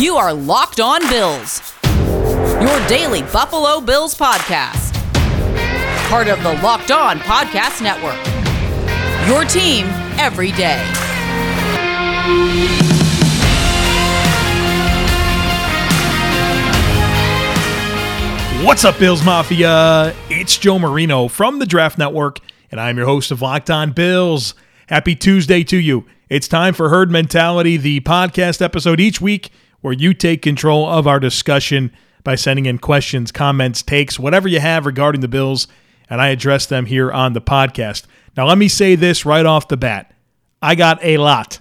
You are Locked On Bills, your daily Buffalo Bills podcast. Part of the Locked On Podcast Network. Your team every day. What's up, Bills Mafia? It's Joe Marino from the Draft Network, and I'm your host of Locked On Bills. Happy Tuesday to you. It's time for Herd Mentality, the podcast episode each week where you take control of our discussion by sending in questions, comments, takes, whatever you have regarding the Bills, and I address them here on the podcast. Now, let me say this right off the bat I got a lot,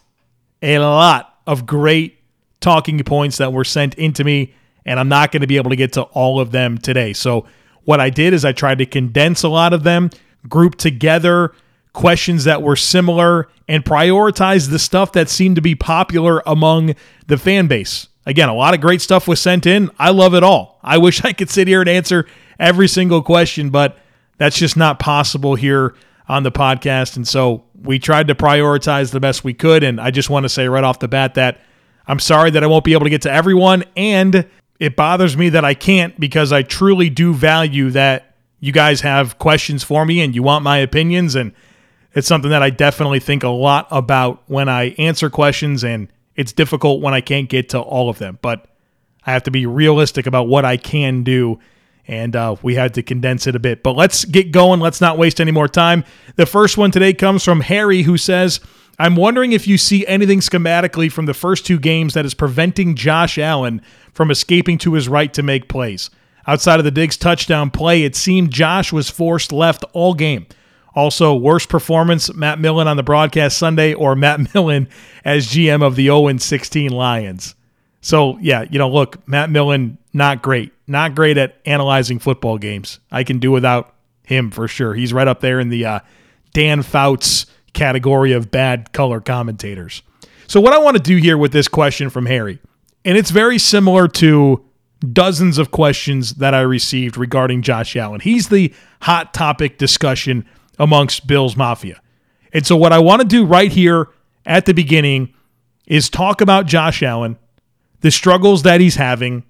a lot of great talking points that were sent into me and I'm not going to be able to get to all of them today. So, what I did is I tried to condense a lot of them, group together questions that were similar, and prioritize the stuff that seemed to be popular among the fan base. Again, a lot of great stuff was sent in. I love it all. I wish I could sit here and answer every single question, but that's just not possible here on the podcast. And so we tried to prioritize the best we could. And I just want to say right off the bat that I'm sorry that I won't be able to get to everyone. And it bothers me that I can't because I truly do value that you guys have questions for me and you want my opinions. And it's something that I definitely think a lot about when I answer questions. And it's difficult when I can't get to all of them. But I have to be realistic about what I can do. And uh, we had to condense it a bit. But let's get going. Let's not waste any more time. The first one today comes from Harry, who says, I'm wondering if you see anything schematically from the first two games that is preventing Josh Allen from escaping to his right to make plays. Outside of the Diggs touchdown play, it seemed Josh was forced left all game. Also, worst performance, Matt Millen on the broadcast Sunday or Matt Millen as GM of the 0 16 Lions. So, yeah, you know, look, Matt Millen, not great. Not great at analyzing football games. I can do without him for sure. He's right up there in the uh, Dan Fouts category of bad color commentators. So, what I want to do here with this question from Harry, and it's very similar to dozens of questions that I received regarding Josh Allen. He's the hot topic discussion amongst Bills Mafia. And so, what I want to do right here at the beginning is talk about Josh Allen, the struggles that he's having,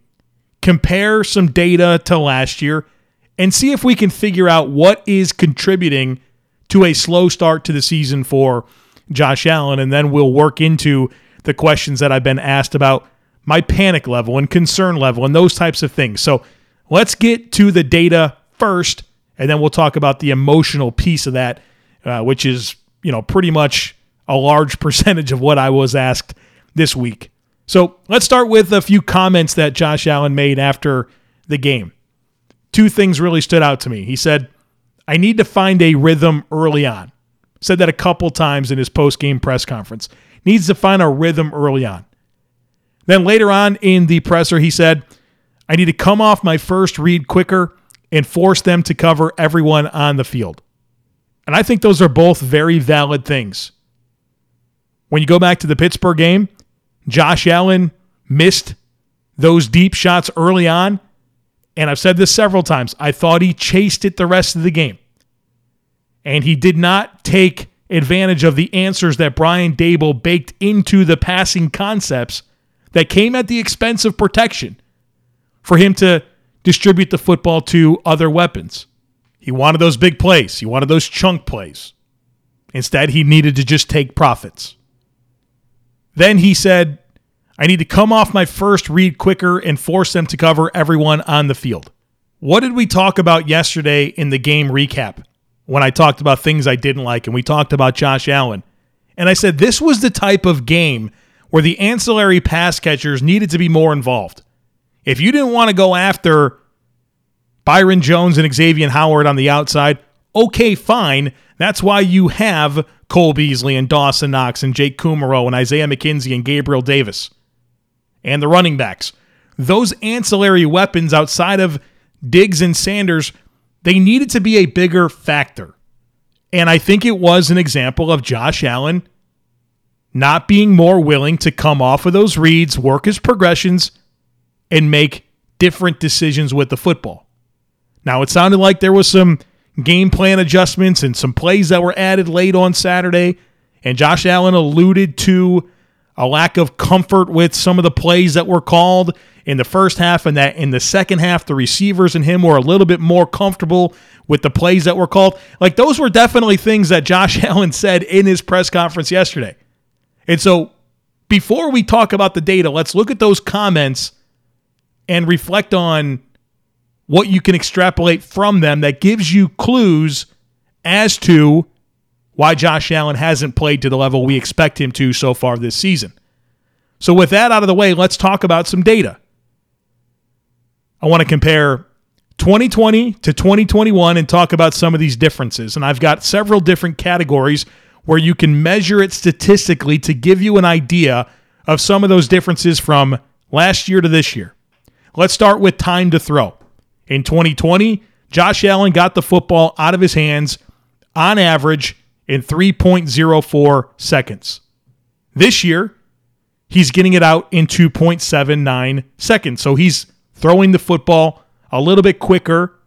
compare some data to last year, and see if we can figure out what is contributing to a slow start to the season for Josh Allen. And then we'll work into the questions that I've been asked about my panic level and concern level and those types of things. So let's get to the data first, and then we'll talk about the emotional piece of that, uh, which is, you know, pretty much a large percentage of what I was asked this week. So let's start with a few comments that Josh Allen made after the game. Two things really stood out to me. He said, I need to find a rhythm early on. Said that a couple times in his post game press conference. Needs to find a rhythm early on. Then later on in the presser, he said, I need to come off my first read quicker and force them to cover everyone on the field. And I think those are both very valid things. When you go back to the Pittsburgh game, Josh Allen missed those deep shots early on and I've said this several times, I thought he chased it the rest of the game. And he did not take advantage of the answers that Brian Daboll baked into the passing concepts that came at the expense of protection for him to distribute the football to other weapons. He wanted those big plays, he wanted those chunk plays. Instead, he needed to just take profits. Then he said, I need to come off my first read quicker and force them to cover everyone on the field. What did we talk about yesterday in the game recap when I talked about things I didn't like and we talked about Josh Allen? And I said this was the type of game where the ancillary pass catchers needed to be more involved. If you didn't want to go after Byron Jones and Xavier Howard on the outside, okay, fine. That's why you have Cole Beasley and Dawson Knox and Jake Kumerow and Isaiah McKenzie and Gabriel Davis and the running backs. Those ancillary weapons outside of Diggs and Sanders, they needed to be a bigger factor. And I think it was an example of Josh Allen not being more willing to come off of those reads, work his progressions, and make different decisions with the football. Now, it sounded like there was some game plan adjustments and some plays that were added late on Saturday, and Josh Allen alluded to a lack of comfort with some of the plays that were called in the first half, and that in the second half, the receivers and him were a little bit more comfortable with the plays that were called. Like those were definitely things that Josh Allen said in his press conference yesterday. And so before we talk about the data, let's look at those comments and reflect on what you can extrapolate from them that gives you clues as to why Josh Allen hasn't played to the level we expect him to so far this season. So, with that out of the way, let's talk about some data. I want to compare 2020 to 2021 and talk about some of these differences. And I've got several different categories where you can measure it statistically to give you an idea of some of those differences from last year to this year. Let's start with time to throw. In 2020, Josh Allen got the football out of his hands on average in 3.04 seconds. This year, he's getting it out in 2.79 seconds. So he's throwing the football a little bit quicker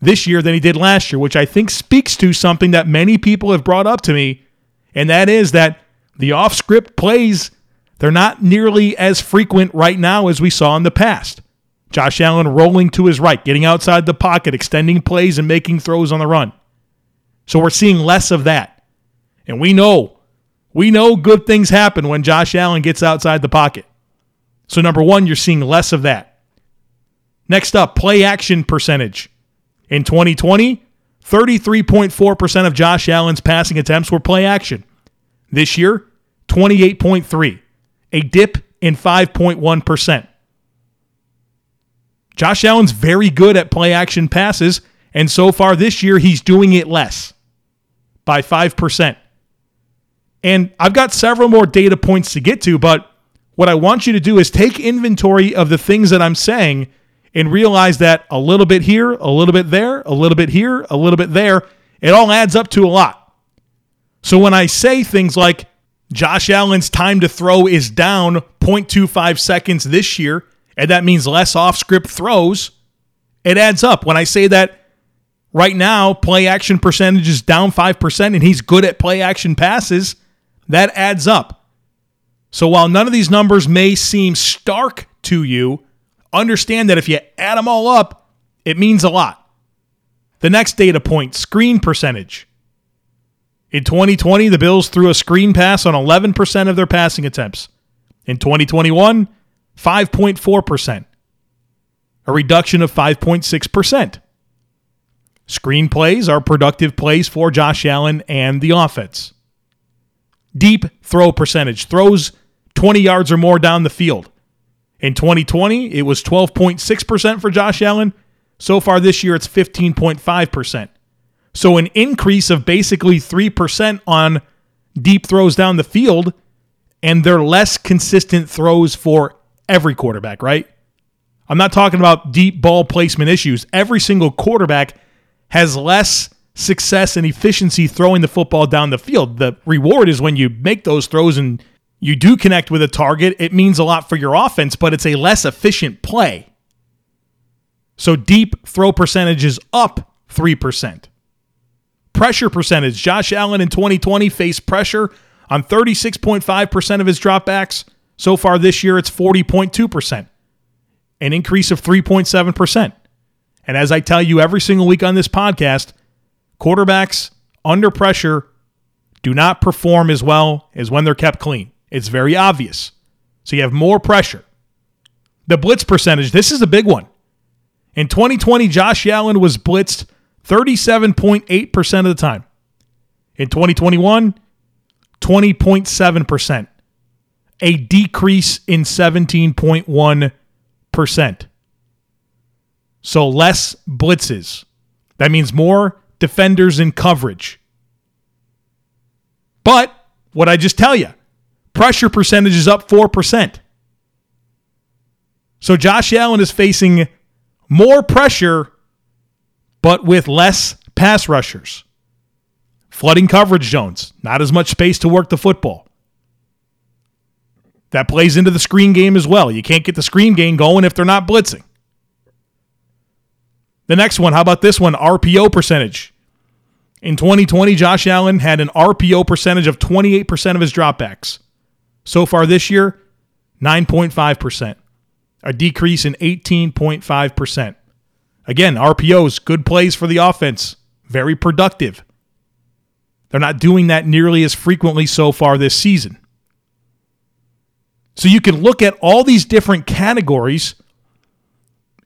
this year than he did last year, which I think speaks to something that many people have brought up to me and that is that the off script plays, they're not nearly as frequent right now as we saw in the past. Josh Allen rolling to his right, getting outside the pocket, extending plays, and making throws on the run. So we're seeing less of that. And we know, we know good things happen when Josh Allen gets outside the pocket. So, number one, you're seeing less of that. Next up, play action percentage. In 2020, 33.4% of Josh Allen's passing attempts were play action. This year, 28.3, a dip in 5.1%. Josh Allen's very good at play action passes, and so far this year he's doing it less by 5%. And I've got several more data points to get to, but what I want you to do is take inventory of the things that I'm saying and realize that a little bit here, a little bit there, a little bit here, a little bit there, it all adds up to a lot. So when I say things like Josh Allen's time to throw is down 0.25 seconds this year, and that means less off script throws, it adds up. When I say that right now, play action percentage is down 5% and he's good at play action passes, that adds up. So while none of these numbers may seem stark to you, understand that if you add them all up, it means a lot. The next data point screen percentage. In 2020, the Bills threw a screen pass on 11% of their passing attempts. In 2021, 5.4%, a reduction of 5.6%. Screen plays are productive plays for Josh Allen and the offense. Deep throw percentage, throws 20 yards or more down the field. In 2020, it was 12.6% for Josh Allen. So far this year, it's 15.5%. So an increase of basically 3% on deep throws down the field, and they're less consistent throws for every quarterback, right? I'm not talking about deep ball placement issues. Every single quarterback has less success and efficiency throwing the football down the field. The reward is when you make those throws and you do connect with a target, it means a lot for your offense, but it's a less efficient play. So deep throw percentage is up 3%. Pressure percentage Josh Allen in 2020 faced pressure on 36.5% of his dropbacks. So far this year, it's 40.2%, an increase of 3.7%. And as I tell you every single week on this podcast, quarterbacks under pressure do not perform as well as when they're kept clean. It's very obvious. So you have more pressure. The blitz percentage, this is a big one. In 2020, Josh Allen was blitzed 37.8% of the time. In 2021, 20.7%, a decrease in 17.1%. So less blitzes. That means more defenders in coverage. But what I just tell you, Pressure percentage is up 4%. So Josh Allen is facing more pressure, but with less pass rushers. Flooding coverage zones, not as much space to work the football. That plays into the screen game as well. You can't get the screen game going if they're not blitzing. The next one, how about this one? RPO percentage. In 2020, Josh Allen had an RPO percentage of 28% of his dropbacks. So far this year, 9.5%, a decrease in 18.5%. Again, RPOs, good plays for the offense, very productive. They're not doing that nearly as frequently so far this season. So you can look at all these different categories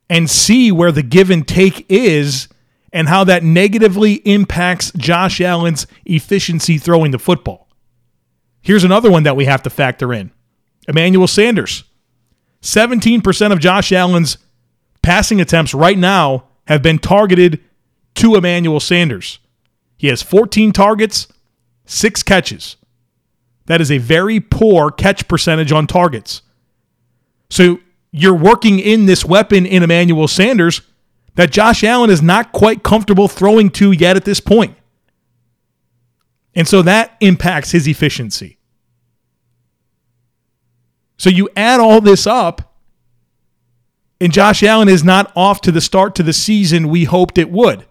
and see where the give and take is and how that negatively impacts Josh Allen's efficiency throwing the football. Here's another one that we have to factor in Emmanuel Sanders. 17% of Josh Allen's passing attempts right now have been targeted to Emmanuel Sanders. He has 14 targets, six catches. That is a very poor catch percentage on targets. So you're working in this weapon in Emmanuel Sanders that Josh Allen is not quite comfortable throwing to yet at this point. And so that impacts his efficiency. So you add all this up, and Josh Allen is not off to the start to the season we hoped it would.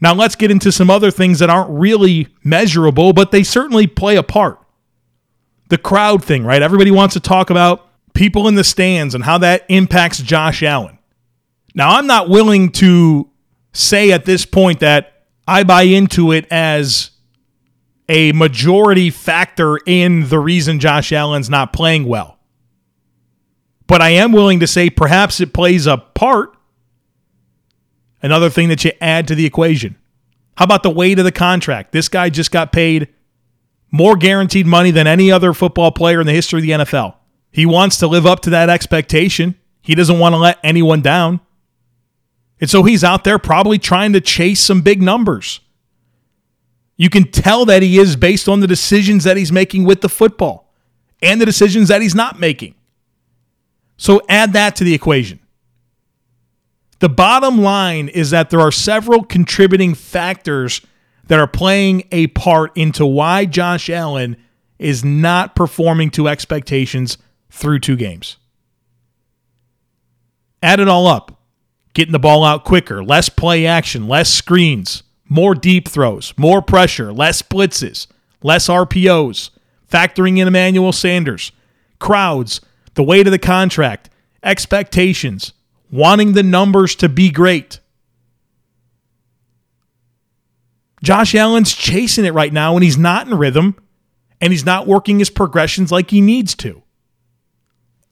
Now let's get into some other things that aren't really measurable, but they certainly play a part. The crowd thing, right? Everybody wants to talk about people in the stands and how that impacts Josh Allen. Now, I'm not willing to say at this point that I buy into it as a majority factor in the reason Josh Allen's not playing well. But I am willing to say perhaps it plays a part. Another thing that you add to the equation. How about the weight of the contract? This guy just got paid more guaranteed money than any other football player in the history of the NFL. He wants to live up to that expectation. He doesn't want to let anyone down. And so he's out there probably trying to chase some big numbers. You can tell that he is based on the decisions that he's making with the football and the decisions that he's not making. So add that to the equation. The bottom line is that there are several contributing factors that are playing a part into why Josh Allen is not performing to expectations through two games. Add it all up. Getting the ball out quicker, less play action, less screens, more deep throws, more pressure, less blitzes, less RPOs, factoring in Emmanuel Sanders, crowds, the weight of the contract, expectations, wanting the numbers to be great. Josh Allen's chasing it right now and he's not in rhythm and he's not working his progressions like he needs to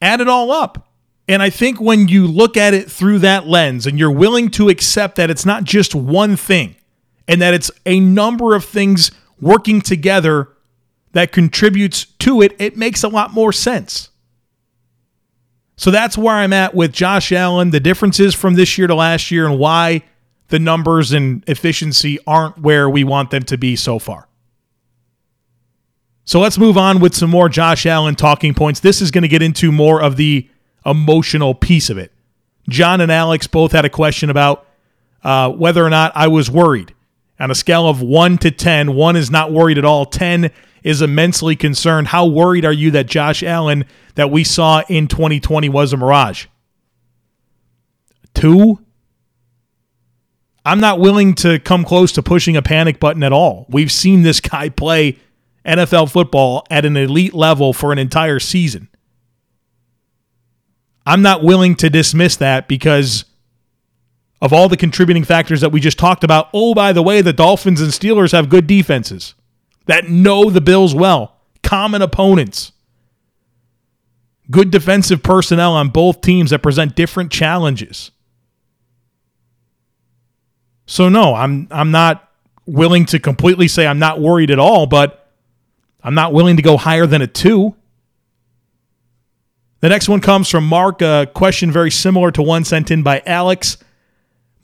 add it all up. And I think when you look at it through that lens and you're willing to accept that it's not just one thing and that it's a number of things working together that contributes to it, it makes a lot more sense. So that's where I'm at with Josh Allen, the differences from this year to last year, and why the numbers and efficiency aren't where we want them to be so far. So let's move on with some more Josh Allen talking points. This is going to get into more of the emotional piece of it. John and Alex both had a question about uh, whether or not I was worried. On a scale of 1 to 10, 1 is not worried at all, 10 is immensely concerned. How worried are you that Josh Allen that we saw in 2020 was a mirage? 2? I'm not willing to come close to pushing a panic button at all. We've seen this guy play NFL football at an elite level for an entire season. I'm not willing to dismiss that because of all the contributing factors that we just talked about. Oh, by the way, the Dolphins and Steelers have good defenses that know the Bills well, common opponents, good defensive personnel on both teams that present different challenges. So no, I'm I'm not willing to completely say I'm not worried at all, but I'm not willing to go higher than a two. The next one comes from Mark, a question very similar to one sent in by Alex.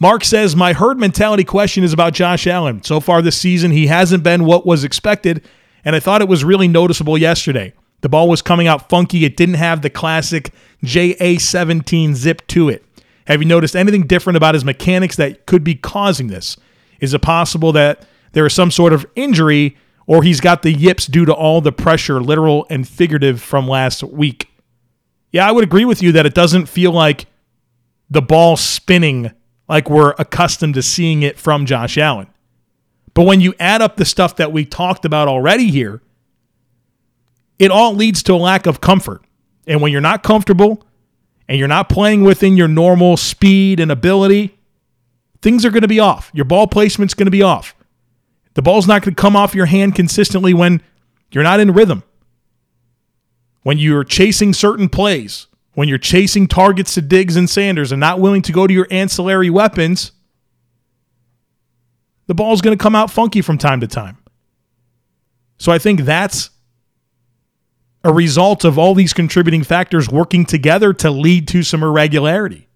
Mark says, My herd mentality question is about Josh Allen. So far this season, he hasn't been what was expected, and I thought it was really noticeable yesterday. The ball was coming out funky. It didn't have the classic JA17 zip to it. Have you noticed anything different about his mechanics that could be causing this? Is it possible that there is some sort of injury or he's got the yips due to all the pressure, literal and figurative, from last week. Yeah, I would agree with you that it doesn't feel like the ball spinning like we're accustomed to seeing it from Josh Allen. But when you add up the stuff that we talked about already here, it all leads to a lack of comfort. And when you're not comfortable and you're not playing within your normal speed and ability, things are going to be off. Your ball placement's going to be off. The ball's not going to come off your hand consistently when you're not in rhythm. When you're chasing certain plays, when you're chasing targets to Diggs and Sanders and not willing to go to your ancillary weapons, the ball's going to come out funky from time to time. So I think that's a result of all these contributing factors working together to lead to some irregularity.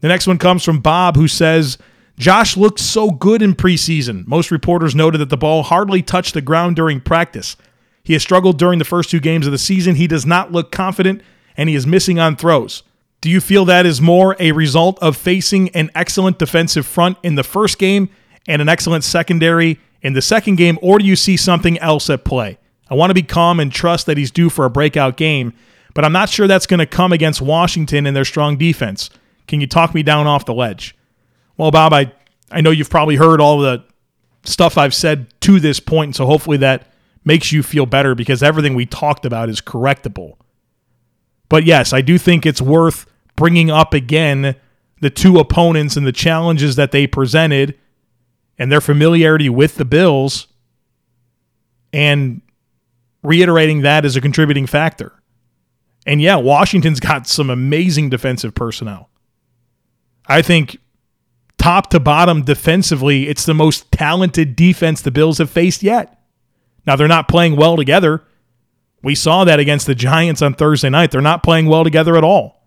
The next one comes from Bob, who says, Josh looked so good in preseason. Most reporters noted that the ball hardly touched the ground during practice. He has struggled during the first two games of the season. He does not look confident and he is missing on throws. Do you feel that is more a result of facing an excellent defensive front in the first game and an excellent secondary in the second game, or do you see something else at play? I want to be calm and trust that he's due for a breakout game, but I'm not sure that's going to come against Washington and their strong defense. Can you talk me down off the ledge? Well, Bob, I, I know you've probably heard all the stuff I've said to this point, so hopefully that makes you feel better because everything we talked about is correctable. But yes, I do think it's worth bringing up again the two opponents and the challenges that they presented and their familiarity with the Bills and reiterating that as a contributing factor. And yeah, Washington's got some amazing defensive personnel. I think top to bottom defensively, it's the most talented defense the Bills have faced yet. Now, they're not playing well together. We saw that against the Giants on Thursday night. They're not playing well together at all.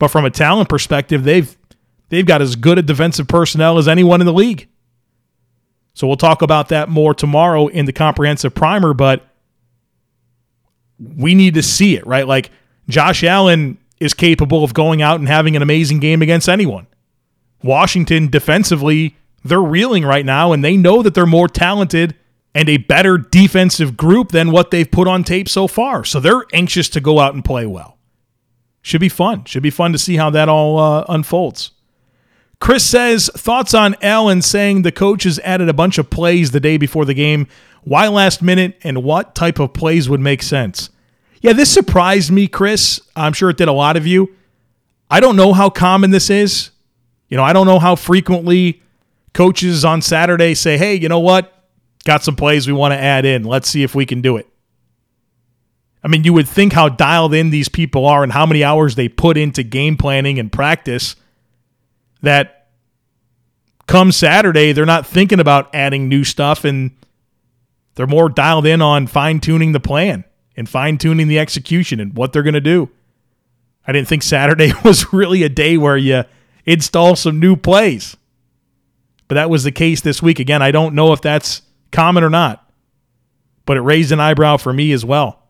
But from a talent perspective, they've they've got as good a defensive personnel as anyone in the league. So we'll talk about that more tomorrow in the comprehensive primer, but we need to see it, right? Like Josh Allen is capable of going out and having an amazing game against anyone. Washington defensively, they're reeling right now and they know that they're more talented and a better defensive group than what they've put on tape so far. So they're anxious to go out and play well. Should be fun. Should be fun to see how that all uh, unfolds. Chris says thoughts on Allen saying the coaches added a bunch of plays the day before the game. Why last minute and what type of plays would make sense? Yeah, this surprised me, Chris. I'm sure it did a lot of you. I don't know how common this is. You know, I don't know how frequently coaches on Saturday say, hey, you know what? Got some plays we want to add in. Let's see if we can do it. I mean, you would think how dialed in these people are and how many hours they put into game planning and practice that come Saturday, they're not thinking about adding new stuff and they're more dialed in on fine tuning the plan and fine tuning the execution and what they're going to do. I didn't think Saturday was really a day where you install some new plays. But that was the case this week. Again, I don't know if that's common or not, but it raised an eyebrow for me as well.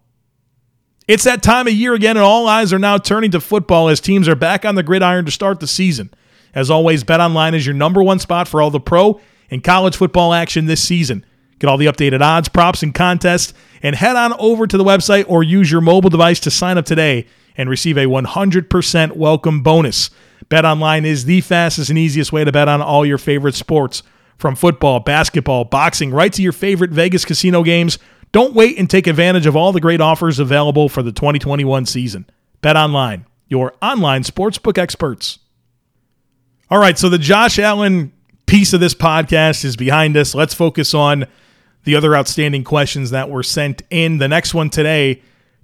It's that time of year again, and all eyes are now turning to football as teams are back on the gridiron to start the season. As always, BetOnline is your number one spot for all the pro and college football action this season. Get all the updated odds, props, and contests, and head on over to the website or use your mobile device to sign up today and receive a 100% welcome bonus. BetOnline is the fastest and easiest way to bet on all your favorite sports, from football, basketball, boxing, right to your favorite Vegas casino games. Don't wait and take advantage of all the great offers available for the 2021 season. BetOnline, your online sportsbook experts. All right, so the Josh Allen piece of this podcast is behind us. Let's focus on the other outstanding questions that were sent in. The next one today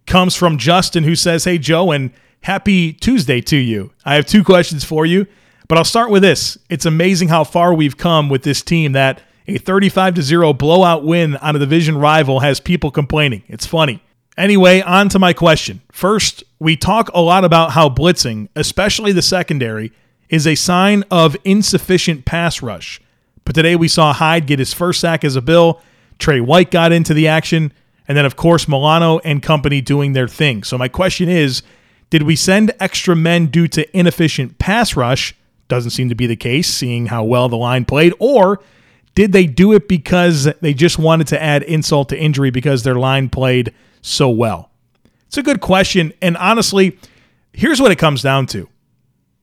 comes from Justin, who says, Hey, Joe, and happy Tuesday to you. I have two questions for you, but I'll start with this. It's amazing how far we've come with this team that a 35 to 0 blowout win on a division rival has people complaining. It's funny. Anyway, on to my question. First, we talk a lot about how blitzing, especially the secondary, is a sign of insufficient pass rush. But today we saw Hyde get his first sack as a Bill. Tre White got into the action. And then, of course, Milano and company doing their thing. So, my question is did we send extra men due to inefficient pass rush? Doesn't seem to be the case, seeing how well the line played. Or did they do it because they just wanted to add insult to injury because their line played so well? It's a good question. And honestly, here's what it comes down to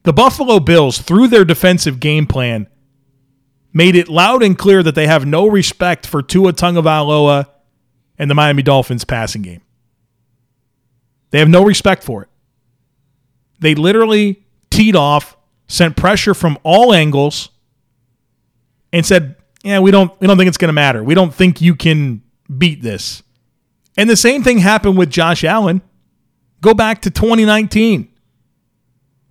the Buffalo Bills, through their defensive game plan, made it loud and clear that they have no respect for Tua Tagovailoa and the Miami Dolphins passing game. They have no respect for it. They literally teed off, sent pressure from all angles, and said, "Yeah, we don't we don't think it's going to matter. We don't think you can beat this." And the same thing happened with Josh Allen. Go back to 2019.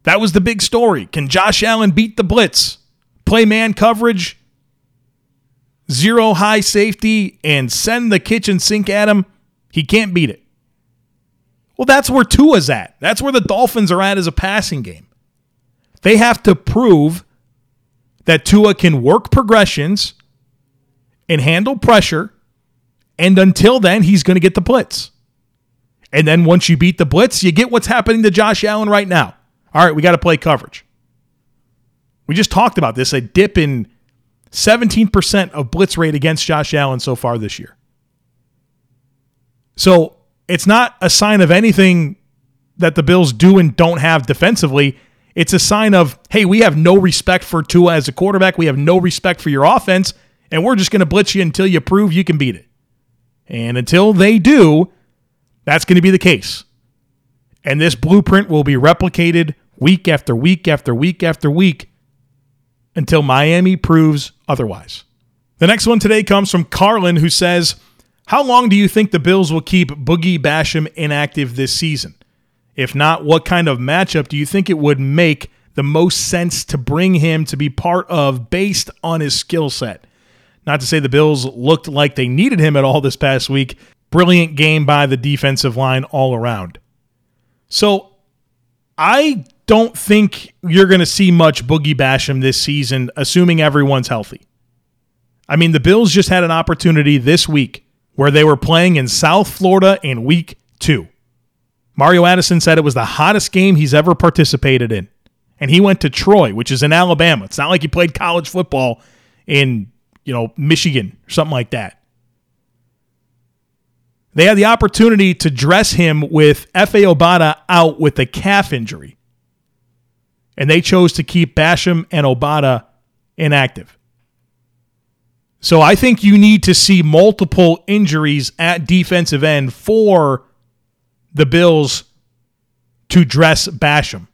That was the big story. Can Josh Allen beat the blitz? Play man coverage, zero high safety, and send the kitchen sink at him? He can't beat it. Well, that's where Tua's at. That's where the Dolphins are at as a passing game. They have to prove that Tua can work progressions and handle pressure. And until then, he's going to get the blitz. And then once you beat the blitz, you get what's happening to Josh Allen right now. All right, we got to play coverage. We just talked about this a dip in 17% of blitz rate against Josh Allen so far this year. So it's not a sign of anything that the Bills do and don't have defensively. It's a sign of, hey, we have no respect for Tua as a quarterback. We have no respect for your offense, and we're just going to blitz you until you prove you can beat it. And until they do, that's going to be the case. And this blueprint will be replicated week after week after week after week until Miami proves otherwise. The next one today comes from Carlin, who says, How long do you think the Bills will keep Boogie Basham inactive this season? If not, what kind of matchup do you think it would make the most sense to bring him to be part of based on his skill set? Not to say the Bills looked like they needed him at all this past week. Brilliant game by the defensive line all around. So I don't think you're going to see much Boogie Basham this season, assuming everyone's healthy. I mean, the Bills just had an opportunity this week where they were playing in South Florida in week two. Mario Addison said it was the hottest game he's ever participated in. And he went to Troy, which is in Alabama. It's not like he played college football in, you know, Michigan or something like that. They had the opportunity to dress him with Efe Obada out with a calf injury and they chose to keep Basham and Obada inactive. So I think you need to see multiple injuries at defensive end for the Bills to dress Basham.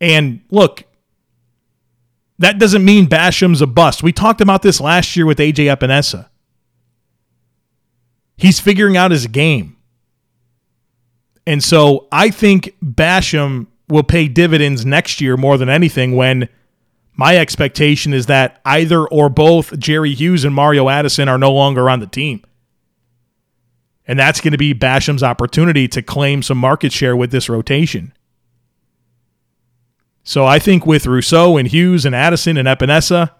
And look, that doesn't mean Basham's a bust. We talked about this last year with AJ Epenesa. He's figuring out his game. And so I think Basham will pay dividends next year more than anything when my expectation is that either or both Jerry Hughes and Mario Addison are no longer on the team. And that's going to be Basham's opportunity to claim some market share with this rotation. So I think with Rousseau and Hughes and Addison and Epenesa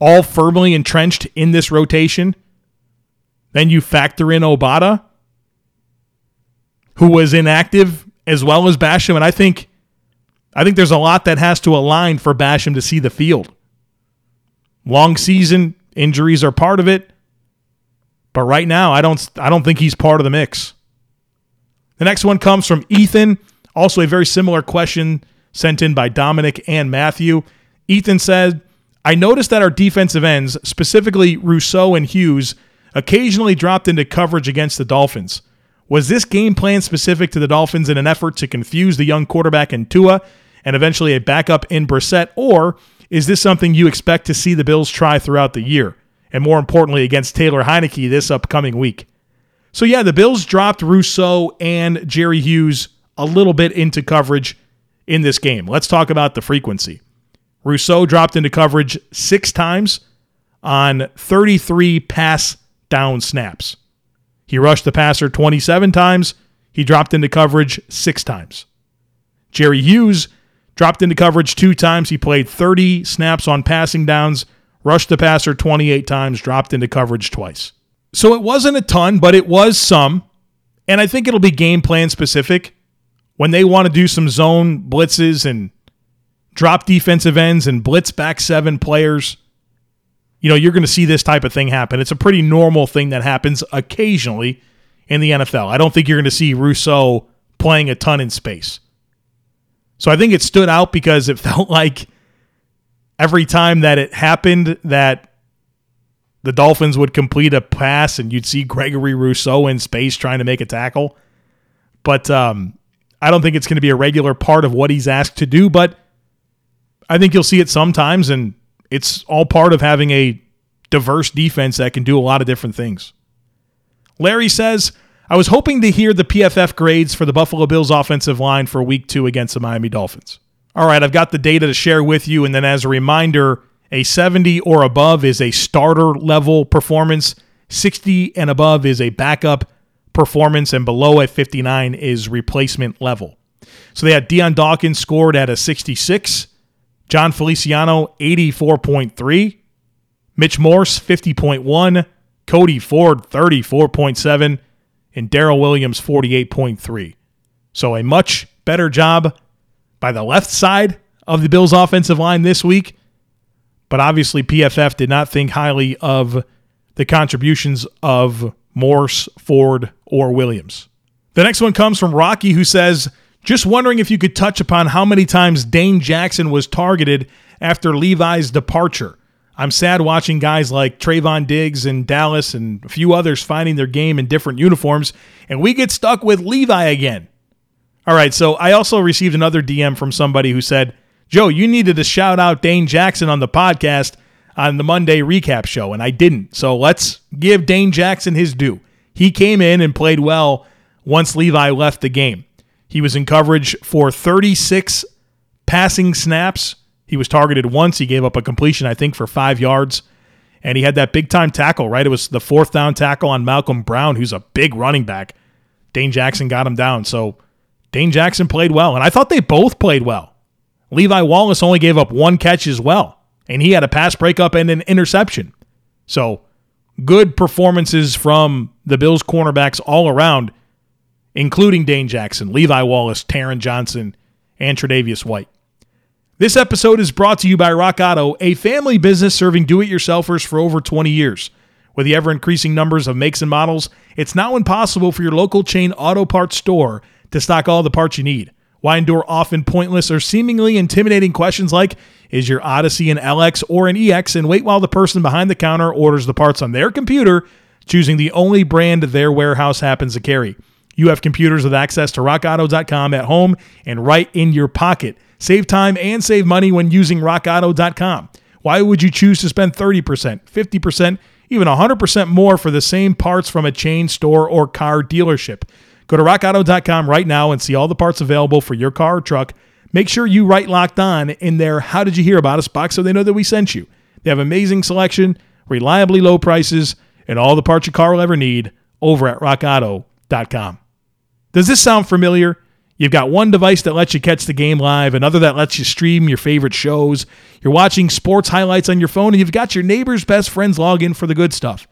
all firmly entrenched in this rotation, then you factor in Obada, who was inactive as well as Basham. And I think I think there's a lot that has to align for Basham to see the field. Long season, injuries are part of it. But right now, I don't I don't think he's part of the mix. The next one comes from Ethan, also a very similar question sent in by Dominic and Matthew. Ethan said, I noticed that our defensive ends, specifically Rousseau and Hughes, occasionally dropped into coverage against the Dolphins. Was this game plan specific to the Dolphins in an effort to confuse the young quarterback in Tua and eventually a backup in Brissett? Or is this something you expect to see the Bills try throughout the year? And more importantly, against Taylor Heinicke this upcoming week. So, yeah, the Bills dropped Rousseau and Jerry Hughes a little bit into coverage in this game. Let's talk about the frequency. Rousseau dropped into coverage six times on 33 pass down snaps. He rushed the passer 27 times. He dropped into coverage six times. Jerry Hughes Dropped into coverage two times. He played 30 snaps on passing downs, rushed the passer 28 times, dropped into coverage twice. So it wasn't a ton, but it was some. And I think it'll be game plan specific. When they want to do some zone blitzes and drop defensive ends and blitz back seven players, you know, you're going to see this type of thing happen. It's a pretty normal thing that happens occasionally in the NFL. I don't think you're going to see Rousseau playing a ton in space. So I think it stood out because it felt like every time that it happened that the Dolphins would complete a pass and you'd see Gregory Rousseau in space trying to make a tackle. But um, I don't think it's going to be a regular part of what he's asked to do. But I think you'll see it sometimes, and it's all part of having a diverse defense that can do a lot of different things. Larry says, I was hoping to hear the PFF grades for the Buffalo Bills offensive line for week two against the Miami Dolphins. All right, I've got the data to share with you. And then as a reminder, a 70 or above is a starter level performance, 60 and above is a backup performance, and below at 59 is replacement level. So they had Dion Dawkins scored at a 66, Jon Feliciano 84.3, Mitch Morse 50.1, Cody Ford 34.7, and Daryl Williams 48.3. So a much better job by the left side of the Bills offensive line this week. But obviously, PFF did not think highly of the contributions of Morse, Ford, or Williams. The next one comes from Rocky, who says, Just wondering if you could touch upon how many times Dane Jackson was targeted after Levi's departure. I'm sad watching guys like Trevon Diggs and Dallas and a few others finding their game in different uniforms, and we get stuck with Levi again. All right, so I also received another DM from somebody who said, Joe, you needed to shout out Dane Jackson on the podcast on the Monday recap show, and I didn't. So let's give Dane Jackson his due. He came in and played well once Levi left the game. He was in coverage for 36 passing snaps he was targeted once. He gave up a completion, I think, for five yards. And he had that big time tackle, right? It was the fourth down tackle on Malcolm Brown, who's a big running back. Dane Jackson got him down. So Dane Jackson played well. And I thought they both played well. Levi Wallace only gave up one catch as well. And he had a pass breakup and an interception. So good performances from the Bills cornerbacks all around, including Dane Jackson, Levi Wallace, Taron Johnson, and Tre'Davious White. This episode is brought to you by Rock Auto, a family business serving do it yourselfers for over 20 years. With the ever increasing numbers of makes and models, it's now impossible for your local chain auto parts store to stock all the parts you need. Why endure often pointless or seemingly intimidating questions like, is your Odyssey an LX or an EX? And wait while the person behind the counter orders the parts on their computer, choosing the only brand their warehouse happens to carry. You have computers with access to rockauto.com at home and right in your pocket. Save time and save money when using rockauto.com. Why would you choose to spend 30%, 50%, even 100% more for the same parts from a chain store or car dealership? Go to rockauto.com right now and see all the parts available for your car or truck. Make sure you write locked on in their How Did You Hear About Us box so they know that we sent you. They have amazing selection, reliably low prices, and all the parts your car will ever need over at rockauto.com. Does this sound familiar? You've got one device that lets you catch the game live, another that lets you stream your favorite shows. You're watching sports highlights on your phone, and you've got your neighbor's best friends log in for the good stuff.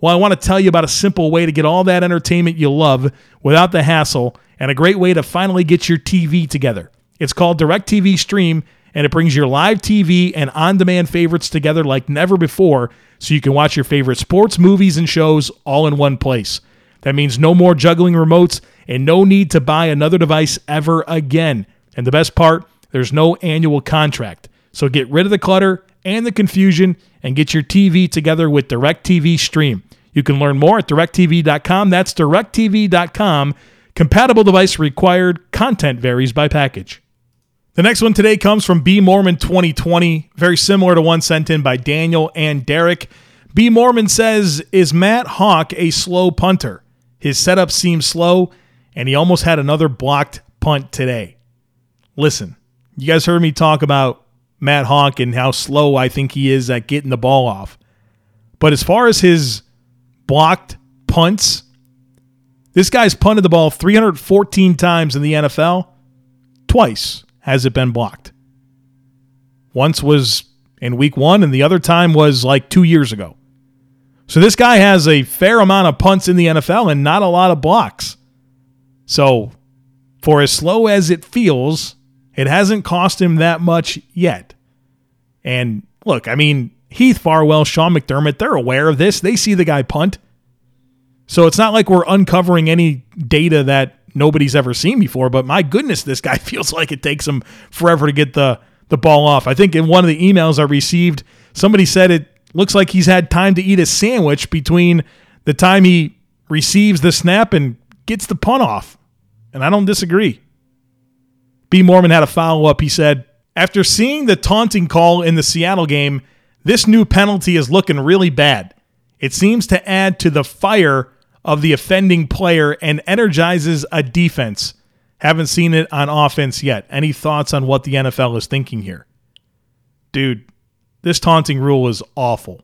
Well, I want to tell you about a simple way to get all that entertainment you love without the hassle, and a great way to finally get your TV together. It's called DirecTV Stream, and it brings your live TV and on demand favorites together like never before so you can watch your favorite sports, movies, and shows all in one place. That means no more juggling remotes and no need to buy another device ever again. And the best part, there's no annual contract. So get rid of the clutter and the confusion and get your TV together with DirecTV Stream. You can learn more at directv.com. That's directv.com. Compatible device required. Content varies by package. The next one today comes from B Mormon 2020, very similar to one sent in by Daniel and Derek. B Mormon says, Is Matt Haack a slow punter? His setup seems slow, and he almost had another blocked punt today. Listen, you guys heard me talk about Matt Haack and how slow I think he is at getting the ball off. But as far as his blocked punts, this guy's punted the ball 314 times in the NFL. Twice has it been blocked. Once was in week one, and the other time was like two years ago. So this guy has a fair amount of punts in the NFL and not a lot of blocks. So for as slow as it feels, it hasn't cost him that much yet. And look, I mean, Heath Farwell, Sean McDermott, they're aware of this. They see the guy punt. So it's not like we're uncovering any data that nobody's ever seen before, but my goodness, this guy feels like it takes him forever to get the, the ball off. I think in one of the emails I received, somebody said it looks like he's had time to eat a sandwich between the time he receives the snap and gets the punt off. and I don't disagree. B. Mormon had a follow up. He said, After seeing the taunting call in the Seattle game, this new penalty is looking really bad. It seems to add to the fire of the offending player and energizes a defense. Haven't seen it on offense yet. Any thoughts on what the NFL is thinking here? Dude, this taunting rule is awful.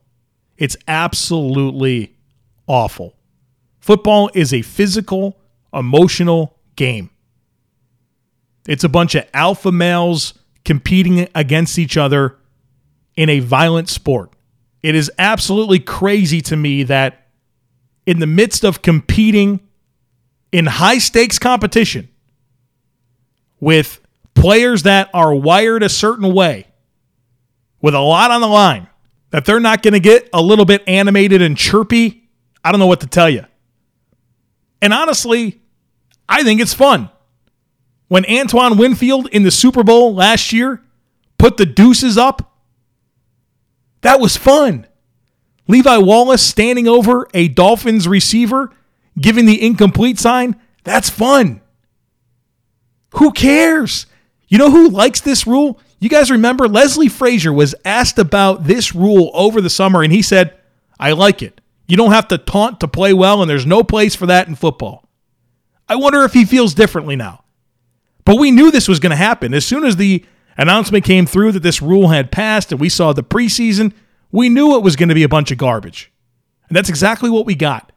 It's absolutely awful. Football is a physical, emotional game. It's a bunch of alpha males competing against each other in a violent sport. It is absolutely crazy to me that in the midst of competing in high stakes competition with players that are wired a certain way, with a lot on the line, that they're not going to get a little bit animated and chirpy. I don't know what to tell you. And honestly, I think it's fun. When Antoine Winfield in the Super Bowl last year put the deuces up, that was fun. Levi Wallace standing over a Dolphins receiver, giving the incomplete sign, that's fun. Who cares? You know who likes this rule? You guys remember Leslie Frazier was asked about this rule over the summer, and he said, I like it. You don't have to taunt to play well, and there's no place for that in football. I wonder if he feels differently now. But we knew this was going to happen. As soon as the announcement came through that this rule had passed and we saw the preseason, we knew it was going to be a bunch of garbage. And that's exactly what we got.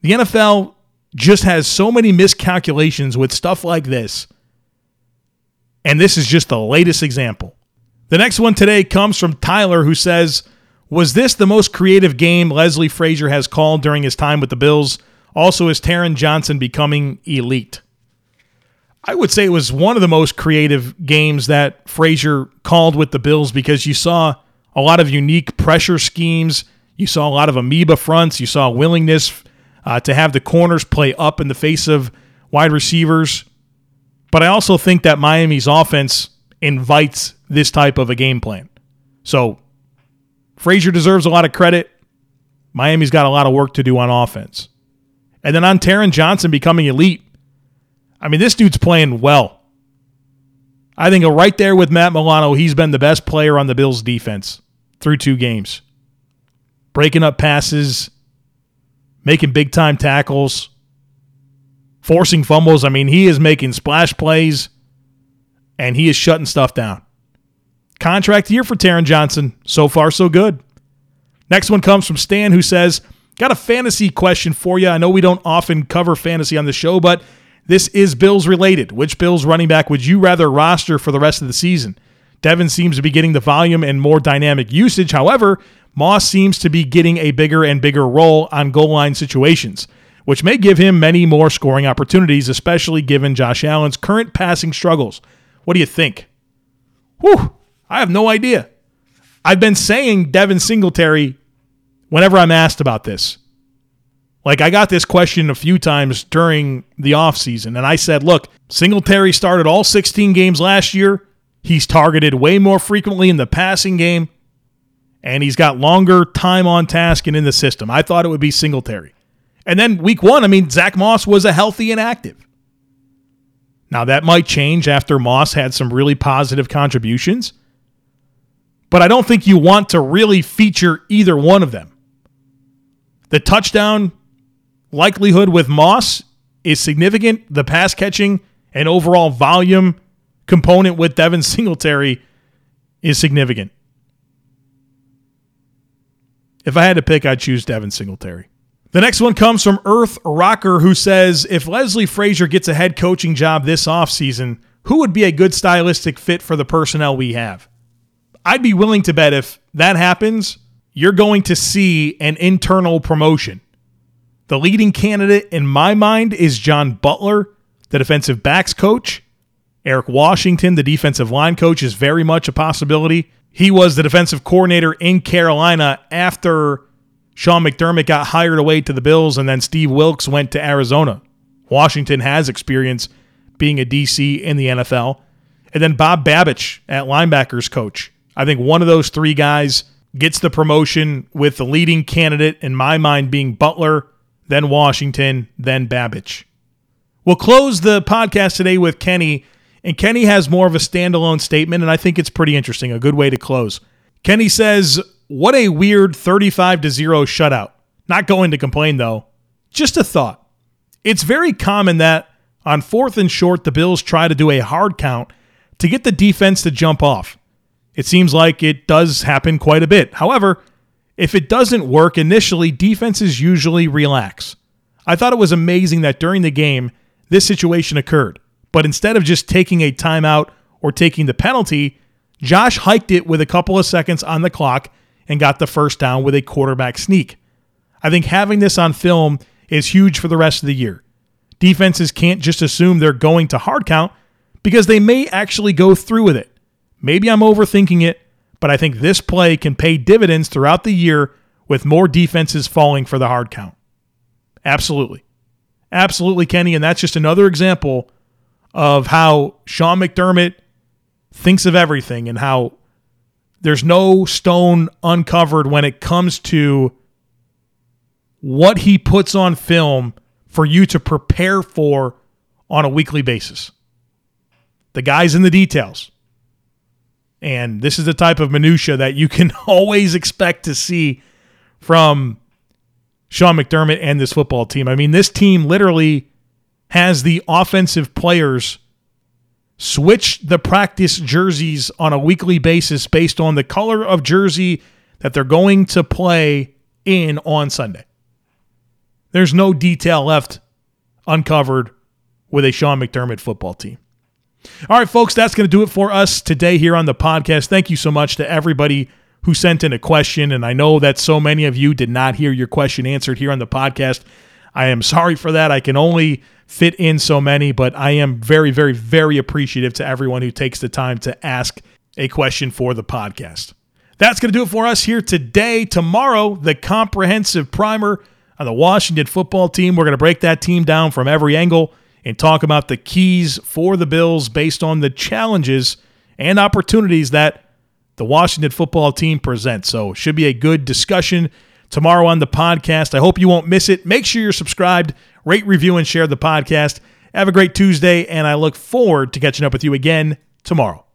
The NFL just has so many miscalculations with stuff like this. And this is just the latest example. The next one today comes from Tyler, who says, Was this the most creative game Leslie Frazier has called during his time with the Bills? Also, is Taron Johnson becoming elite? I would say it was one of the most creative games that Frazier called with the Bills because you saw a lot of unique pressure schemes. You saw a lot of amoeba fronts. You saw a willingness uh, to have the corners play up in the face of wide receivers. But I also think that Miami's offense invites this type of a game plan. So Frazier deserves a lot of credit. Miami's got a lot of work to do on offense. And then on Taron Johnson becoming elite, I mean, this dude's playing well. I think right there with Matt Milano, he's been the best player on the Bills defense through two games. Breaking up passes, making big time tackles, forcing fumbles. I mean, he is making splash plays and he is shutting stuff down. Contract year for Taron Johnson. So far, so good. Next one comes from Stan, who says, Got a fantasy question for you. I know we don't often cover fantasy on the show, but this is Bills related. Which Bills running back would you rather roster for the rest of the season? Devin seems to be getting the volume and more dynamic usage. However, Moss seems to be getting a bigger and bigger role on goal line situations, which may give him many more scoring opportunities, especially given Josh Allen's current passing struggles. What do you think? Whew, I have no idea. I've been saying Devin Singletary whenever I'm asked about this. Like I got this question a few times during the offseason, and I said, look, Singletary started all 16 games last year. He's targeted way more frequently in the passing game, and he's got longer time on task and in the system. I thought it would be Singletary. And then week one, I mean, Zach Moss was a healthy and active. Now, that might change after Moss had some really positive contributions, but I don't think you want to really feature either one of them. The touchdown likelihood with Moss is significant. The pass catching and overall volume component with Devin Singletary is significant. If I had to pick, I'd choose Devin Singletary. The next one comes from Earth Rocker, who says If Leslie Frazier gets a head coaching job this offseason, who would be a good stylistic fit for the personnel we have? I'd be willing to bet if that happens, you're going to see an internal promotion. The leading candidate in my mind is John Butler, the defensive backs coach. Eric Washington, the defensive line coach, is very much a possibility. He was the defensive coordinator in Carolina after Sean McDermott got hired away to the Bills and then Steve Wilks went to Arizona. Washington has experience being a DC in the NFL. And then Bob Babich at linebackers coach. I think one of those three guys gets the promotion with the leading candidate in my mind being Butler then Washington, then Babich. We'll close the podcast today with Kenny, and Kenny has more of a standalone statement, and I think it's pretty interesting, a good way to close. Kenny says, What a weird 35 to 0 shutout. Not going to complain, though. Just a thought. It's very common that on fourth and short, the Bills try to do a hard count to get the defense to jump off. It seems like it does happen quite a bit. However, if it doesn't work initially, defenses usually relax. I thought it was amazing that during the game, this situation occurred. But instead of just taking a timeout or taking the penalty, Josh hiked it with a couple of seconds on the clock and got the first down with a quarterback sneak. I think having this on film is huge for the rest of the year. Defenses can't just assume they're going to hard count because they may actually go through with it. Maybe I'm overthinking it, but I think this play can pay dividends throughout the year with more defenses falling for the hard count. Absolutely. Absolutely, Kenny. And that's just another example of how Sean McDermott thinks of everything and how there's no stone uncovered when it comes to what he puts on film for you to prepare for on a weekly basis. The guy's in the details. And this is the type of minutia that you can always expect to see from Sean McDermott and this football team. I mean, this team literally has the offensive players switch the practice jerseys on a weekly basis based on the color of jersey that they're going to play in on Sunday. There's no detail left uncovered with a Sean McDermott football team. All right, folks, that's going to do it for us today here on the podcast. Thank you so much to everybody who sent in a question. And I know that so many of you did not hear your question answered here on the podcast. I am sorry for that. I can only fit in so many, but I am very, very, very appreciative to everyone who takes the time to ask a question for the podcast. That's going to do it for us here today. Tomorrow, the comprehensive primer on the Washington football team. We're going to break that team down from every angle and talk about the keys for the Bills based on the challenges and opportunities that the Washington football team presents. So, should be a good discussion tomorrow on the podcast. I hope you won't miss it. Make sure you're subscribed, rate, review, and share the podcast. Have a great Tuesday, and I look forward to catching up with you again tomorrow.